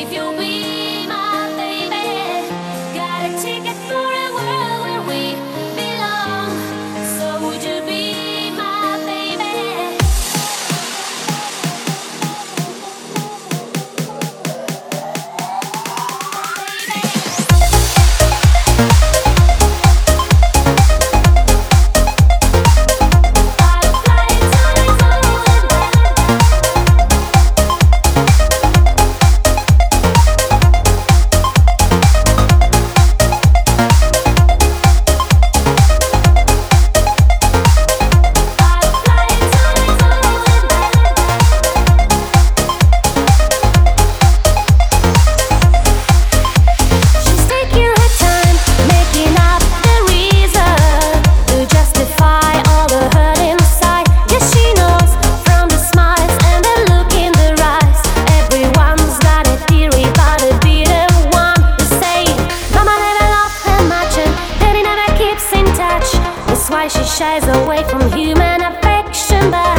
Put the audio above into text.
If you why she shies away from human affection, but